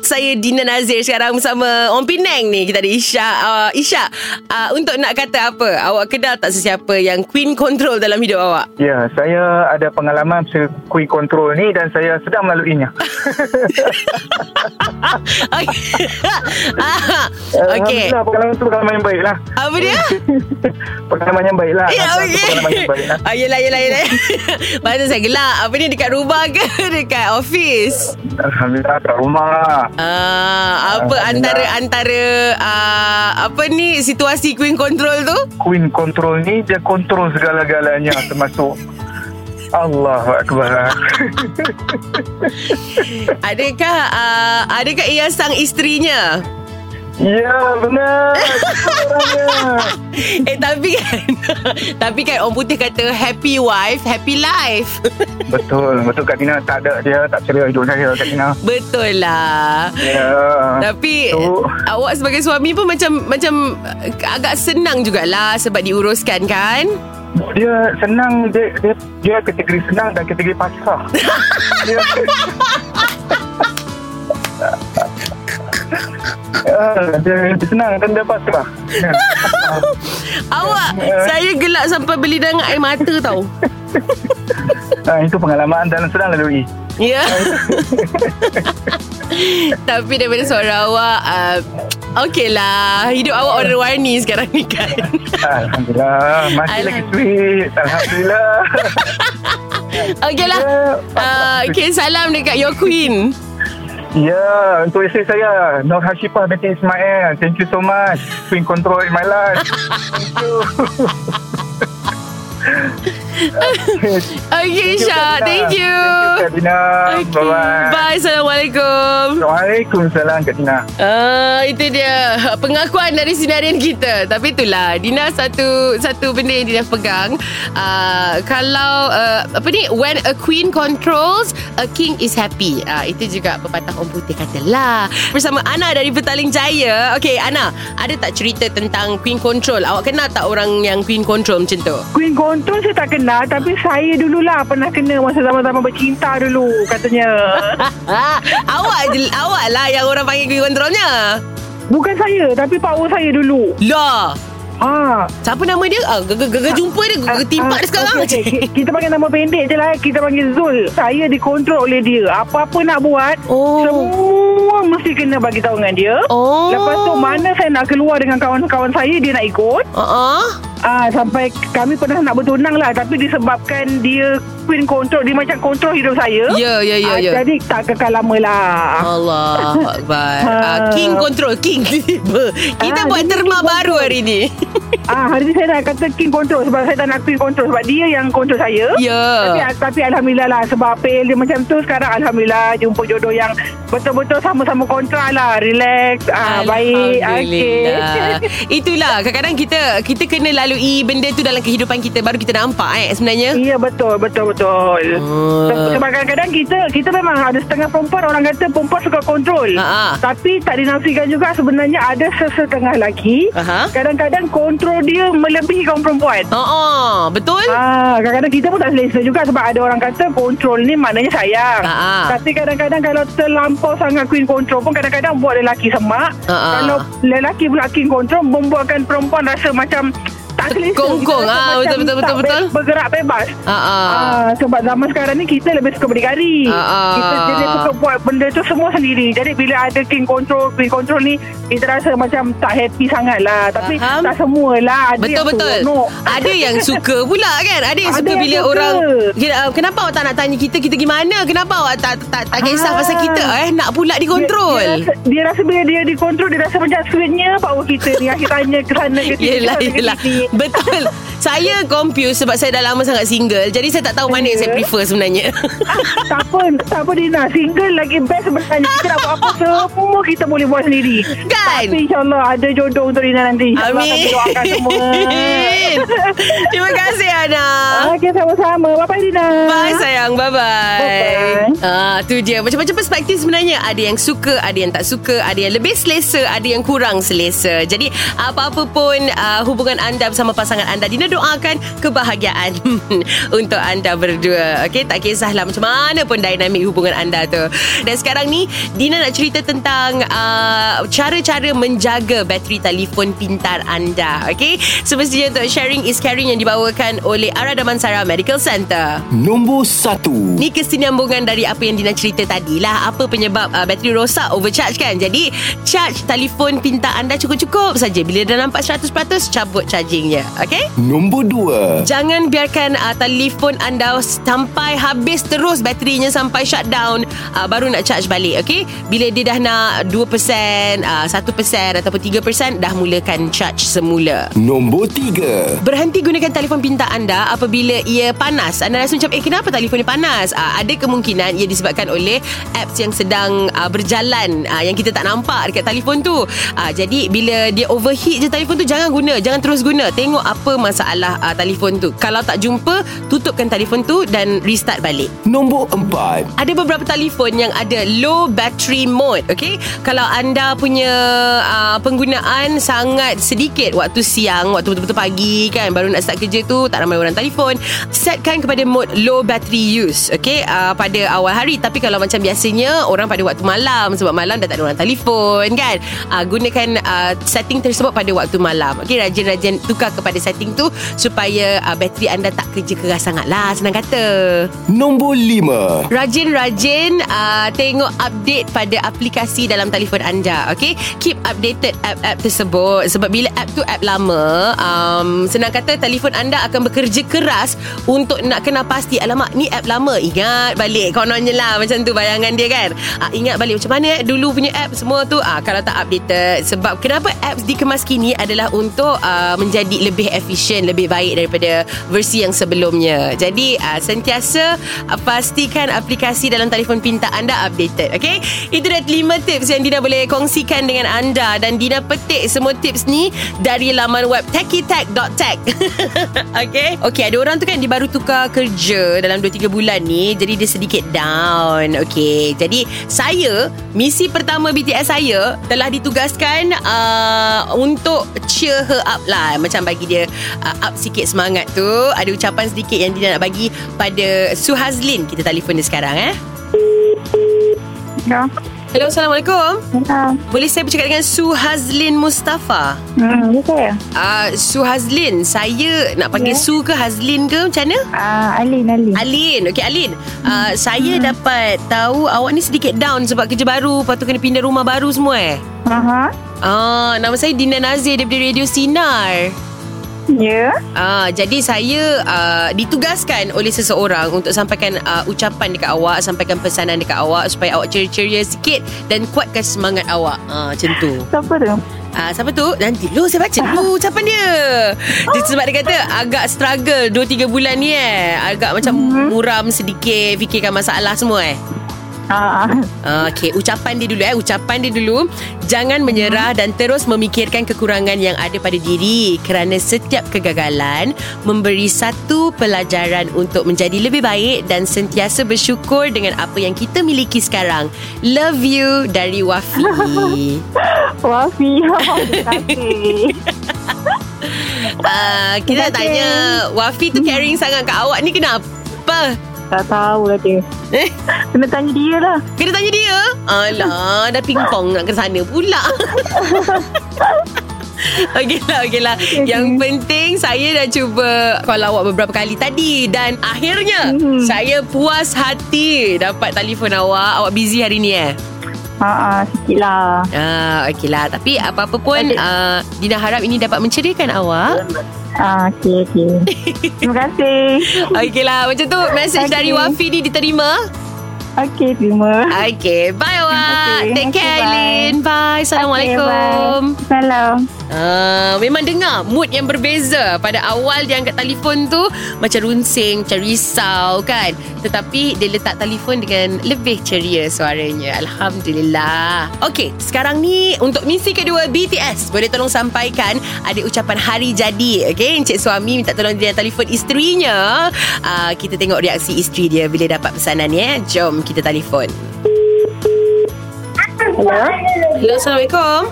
Saya Dina Nazir sekarang bersama Orang Penang ni Kita ada Isyak uh, Isyak uh, Untuk nak kata apa Awak kenal tak sesiapa Yang queen control dalam hidup awak Ya, saya ada pengalaman pasal queen control ni dan saya sedang melaluinya. Ah, Okay Alhamdulillah, pengalaman tu pengalaman yang baik lah. Apa dia? pengalaman yang baik lah. Ya Alhamdulillah, okey. Pengalaman yang baik lah. Ah, yelah yelah yelah. Saya gelak. Apa ni dekat rumah ke dekat office? Alhamdulillah, kat rumah lah. Ah, apa Alhamdulillah. antara antara ah, apa ni situasi queen control tu? Queen control ni, dia kontrol segala-galanya termasuk Allah Akbar. Adakah ah, adakah ia sang isterinya? Ya, benar. Eh tapi kan Tapi kan orang putih kata Happy wife Happy life betul, betul Kak Tina. Tak ada dia, tak ceria hidup saya Kak Tina. Betul lah Ya. Tapi Tu. Awak sebagai suami pun Macam Macam uh, Agak senang jugalah Sebab diuruskan kan Dia senang dia, dia dia kategori senang dan kategori pasrah. dia Ah, dia, dia senang dan dia pasrah. Ya. Awak Ya. Saya gelak sampai beli dengan air mata tau Ah, itu pengalaman dan sedang lalui. Ya Tapi daripada suara awak uh, Okey lah Hidup awak warna-warni sekarang ni kan Alhamdulillah, masih lagi sweet. Alhamdulillah. Okey lah uh, Okay salam dekat your queen Ya, untuk isteri saya, Nur Hashifah binti Ismail. Thank you so much. Queen control in my life. Thank you. Okay Syah Thank you Thank you, Kak Dina. Okay. Bye-bye. Bye Assalamualaikum Waalaikumsalam, Kak Dina. Ah, itu dia pengakuan dari sinarian kita. Tapi itulah Dina satu satu benda yang Dina pegang. Uh, kalau uh, apa ni when a queen controls, a king is happy. Uh, itu juga pepatah orang putih kata lah. Bersama Ana dari Petaling Jaya. Okay Ana, ada tak cerita tentang queen control? Awak kenal tak orang yang queen control macam tu? Queen Control saya tak kenal Tapi saya dululah Pernah kena Masa zaman-zaman bercinta dulu Katanya awak je, awak lah yang orang panggil queen controlnya. Bukan saya Tapi power saya dulu Lah, Ha. siapa nama dia? Ah, gegar jumpa dia, gegar timpak dia sekarang. okay, okay. Kita panggil nama pendek je lah Kita panggil Zul Saya dikontrol oleh dia Apa-apa nak buat Oh. Semua mesti kena bagi tahu dengan dia Oh. Lepas tu mana saya nak keluar dengan kawan-kawan saya Dia nak ikut Uh-uh. Ah sampai kami pernah nak bertunang lah tapi disebabkan dia queen control dia macam kontrol hidup saya. Ya, ya, ya, Ah, ya. Jadi tak kekal lama lah. Allah Akbar Ha. uh, King control King Kita Ah, buat terma baru control. hari ni Ah hari ni saya nak kata king control sebab saya tak nak queen control sebab dia yang control saya. Tapi, Ya tapi Alhamdulillah lah Sebab fail dia macam tu Sekarang Alhamdulillah Jumpa jodoh yang Betul-betul sama-sama kontra lah Relax ah, Baik Alhamdulillah okay. Itulah Kadang-kadang kita Kita kena lalui Benda tu dalam kehidupan kita Baru kita nampak eh sebenarnya Ya betul Betul betul Oh. Sebab kadang-kadang kita Kita memang ada setengah perempuan Orang kata perempuan suka kontrol Ha-ha. Tapi tak dinafikan juga Sebenarnya ada sesetengah lelaki Aha. Kadang-kadang kontrol dia Melebihi kaum perempuan Oh, oh betul? Ah, kadang-kadang kita pun tak selesa juga sebab ada orang kata kontrol ni maknanya sayang. Ah. Tapi kadang-kadang kalau terlampau sangat queen control pun kadang-kadang buat lelaki semak. Ah. Kalau lelaki pula king control membuatkan perempuan rasa macam rasa Ah, betul, betul, betul, betul. be- Bergerak bebas. Ah, ah. Ah, sebab zaman sekarang ni kita lebih suka berdikari. Ah, ah. Kita jadi suka benda tu semua sendiri. Jadi bila ada king control, queen control ni kita rasa macam tak happy sangat lah. Tapi Faham. tak semualah. Ada Betul yang betul. seronok. Ada yang suka pula kan. Ada yang Ada suka yang bila suka. orang uh, kenapa awak tak nak tanya kita kita gimana? Kenapa awak tak tak tak kisah Ah. pasal kita eh nak pula dikontrol. Dia, dia, rasa, dia rasa bila dia dikontrol Dia rasa macam sweetnya power kita ni Akhir tanya ke sana ke sini Yelah, yelah. Betul. Saya confused sebab saya dah lama sangat single. Jadi saya tak tahu mana yang saya Ya. prefer sebenarnya. tak apa Tak apa Dina Single lagi best sebenarnya Kita nak buat apa Semua kita boleh buat sendiri Kan? Tapi insyaAllah Ada jodoh untuk Dina nanti InsyaAllah Amin. Doakan semua Terima kasih Ana. Okey, sama-sama. Bye-bye, Dina. Bye sayang Bye-bye Bye-bye. Ah, Tu dia Macam-macam perspektif sebenarnya Ada yang suka Ada yang tak suka Ada yang lebih selesa Ada yang kurang selesa Jadi Apa-apa pun uh, Hubungan anda bersama pasangan anda Dina doakan Kebahagiaan Untuk anda berdua Okay Tak kisahlah Macam mana pun Dinamik hubungan anda tu Dan sekarang ni Dina nak cerita tentang uh, Cara-cara menjaga Bateri telefon pintar anda Okay Semestinya untuk sharing is caring Yang dibawakan oleh Ara Damansara Medical Center Nombor 1 Ni kesinambungan dari apa yang Dina cerita tadi lah. Apa penyebab uh, bateri rosak, overcharge kan. Jadi, charge telefon pintar anda cukup-cukup saja. Bila dah nampak 100%, cabut chargingnya. Okay? Nombor 2 Jangan biarkan uh, telefon anda sampai habis terus baterinya sampai shutdown uh, baru nak charge balik okay bila dia dah nak 2% uh, 1% ataupun 3% dah mulakan charge semula Nombor 3 Berhenti gunakan telefon pintar anda apabila ia panas. Anda rasa macam, eh kenapa telefon ni panas? Uh, ada kemungkinan ia disebabkan oleh apps yang sedang uh, berjalan uh, yang kita tak nampak dekat telefon tu. Uh, jadi bila dia overheat je telefon tu, jangan guna. Jangan terus guna. Tengok apa masalah uh, telefon tu. Kalau tak jumpa, tutupkan telefon tu dan restart balik. Nombor 4 Ada beberapa telefon yang ada low battery mode, okay? Kalau anda punya uh, penggunaan sangat sedikit waktu siang, waktu betul-betul pagi kan, baru nak start kerja tu, tak ramai orang telefon, setkan kepada mode low battery use, okay? Uh, pada awal hari. Tapi kalau macam biasanya, orang pada waktu malam, sebab malam dah tak ada orang telefon kan, uh, gunakan uh, setting tersebut pada waktu malam. Okay, rajin-rajin tukar kepada setting tu supaya uh, bateri anda tak kerja keras sangat lah, senang kata. Nombor 5 Rajin-rajin uh, tengok update pada aplikasi dalam telefon anda. Okay? Keep updated app-app tersebut. Sebab bila app tu app lama, um, senang kata telefon anda akan bekerja keras untuk nak kenal pasti. Alamak, ni app lama. Ingat balik. Kononnya lah macam tu bayangan dia kan. Uh, ingat balik macam mana eh, dulu punya app semua tu. Uh, kalau tak updated. Sebab kenapa apps dikemas kini adalah untuk uh, menjadi lebih efisien, lebih baik daripada versi yang sebelumnya. Jadi uh, sentiasa uh, pastikan aplikasi dalam telefon pintar anda updated. Okay? Itu dah 5 tips yang Dina boleh kongsikan dengan anda dan Dina petik semua tips ni dari laman web techitech.tech. okay? Okay, ada orang tu kan dia baru tukar kerja dalam 2-3 bulan ni jadi dia sedikit down. Okay, jadi saya misi pertama BTS saya telah ditugaskan uh, untuk cheer her up lah macam bagi dia uh, up sikit semangat tu ada ucapan sedikit yang dia nak bagi pada Suhazlin kita telefon dia sekarang eh Ya. Hello Assalamualaikum Ya. Boleh saya bercakap dengan Suhazlin Mustafa Hmm, ya saya. uh, Suhazlin Saya nak panggil Ya. Su ke Hazlin ke macam mana? Ah, Alin, Alin. Alin Okay Alin uh, Saya dapat tahu Awak ni sedikit down Sebab kerja baru Lepas tu kena pindah rumah baru semua eh Aha. Ah, Nama saya Dina Nazir Daripada Radio Sinar Ya. Ah, jadi saya uh, ditugaskan oleh seseorang untuk sampaikan uh, ucapan dekat awak, sampaikan pesanan dekat awak supaya awak ceria-ceria sikit dan kuatkan semangat awak. Ah, macam tu. Siapa tu? Ah, siapa tu? Nanti dulu saya baca dulu ucapan dia. dia. Sebab dia kata agak struggle 2-3 bulan ni eh. Agak macam muram sedikit, fikirkan masalah semua eh. Ah, Okey, ucapan dia dulu eh. Ucapan dia dulu. Jangan menyerah dan terus memikirkan kekurangan yang ada pada diri kerana setiap kegagalan memberi satu pelajaran untuk menjadi lebih baik dan sentiasa bersyukur dengan apa yang kita miliki sekarang. Love you dari Wafi. Wafi. Terima kasih. uh, kita tanya Wafi tu caring sangat kat awak ni kenapa? Tak tahu lah dia. Eh, Kena tanya dia lah. kena tanya dia. Alah, dah pingpong nak ke sana pula. Okeylah, okeylah. Yang penting saya dah cuba call awak beberapa kali tadi dan akhirnya Mhm. saya puas hati dapat telefon awak. Awak busy hari ni eh? Ah, ah, sikit lah. Ah, okeylah. Tapi apa-apa pun uh, Dina harap ini dapat menceriakan awak. Ah, okey, okey. Terima kasih. Okeylah, macam tu message dari Wafi ni diterima. Okey, terima. Okay, bye awak. Okay, Take okay, care, bye. Eileen. Bye. Assalamualaikum. Okay, bye. Salam. Uh, memang dengar mood yang berbeza pada awal dia angkat telefon tu macam runsing, macam risau kan. Tetapi dia letak telefon dengan lebih ceria suaranya. Alhamdulillah. Okey, sekarang ni untuk misi kedua BTS boleh tolong sampaikan ada ucapan hari jadi. Okey, encik suami minta tolong dia telefon isterinya. Uh, kita tengok reaksi isteri dia bila dapat pesanan ya. Jom kita telefon. Hello. Hello, Assalamualaikum.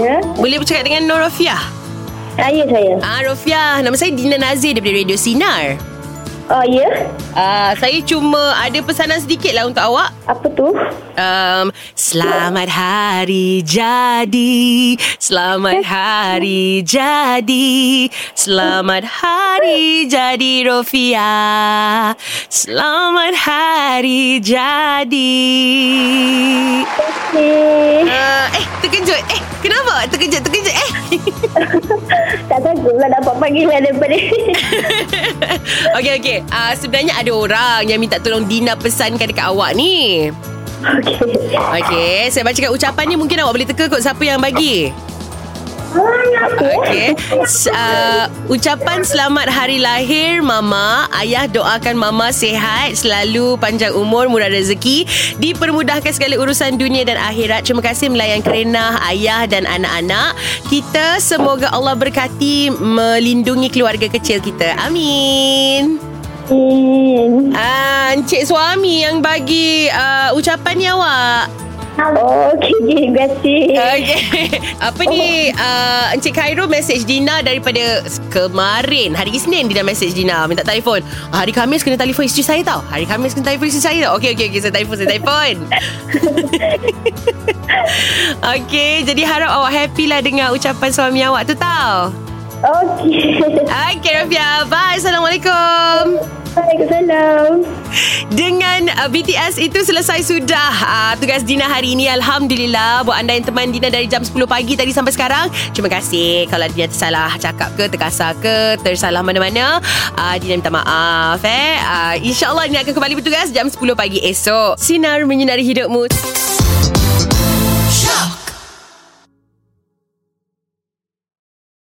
Ya. Boleh bercakap dengan Nur Rofiah? Saya saya. Ah, Rofiah. Nama saya Dina Nazir daripada Radio Sinar. Oh, ya. Ah, saya cuma ada pesanan sedikit lah untuk awak. Apa tu? Um, selamat hari jadi Selamat hari jadi Selamat hari jadi Rofia. Selamat hari jadi. Eh, uh, Eh terkejut. Eh kenapa? Terkejut terkejut. Eh. Tak sanggup lah dapat panggilan daripada Okey okey. Uh, Sebenarnya ada orang Yang minta tolong Dina pesankan dekat awak ni. Okey. Okey Saya bacakan ucapan ni. Mungkin awak boleh teka kot Siapa yang bagi Okey. Uh, ucapan selamat hari lahir Mama. Ayah doakan Mama sihat, selalu panjang umur, murah rezeki, dipermudahkan segala urusan dunia dan akhirat. Terima kasih melayan kerenah ayah dan anak-anak. Kita semoga Allah berkati melindungi keluarga kecil kita. Amin. Hmm. Ah, Encik suami yang bagi uh, ucapan ni awak. Oh, okey. Terima kasih. Okay. Apa ni? Uh, Encik Khairul message Dina daripada kemarin. Hari Isnin dia dah message Dina Minta telefon. Hari Khamis kena telefon isteri saya tau. Hari Khamis kena telefon isteri saya. Tau Okay okay, okay saya telefon Saya telefon. Okay Jadi harap awak happy lah Dengan ucapan suami awak tu tau. Okey. Okay Rafia. Bye. Assalamualaikum Waalaikumsalam. Dengan uh, BTS itu selesai sudah uh, tugas Dina hari ini. Alhamdulillah. Buat anda yang teman Dina dari jam 10 pagi tadi sampai sekarang. Terima kasih. Kalau Dina tersalah cakap ke, terkasar ke, tersalah mana-mana. Uh, Dina minta maaf eh. Uh, InsyaAllah Dina akan kembali bertugas jam 10 pagi esok. Sinar menyinari hidupmu.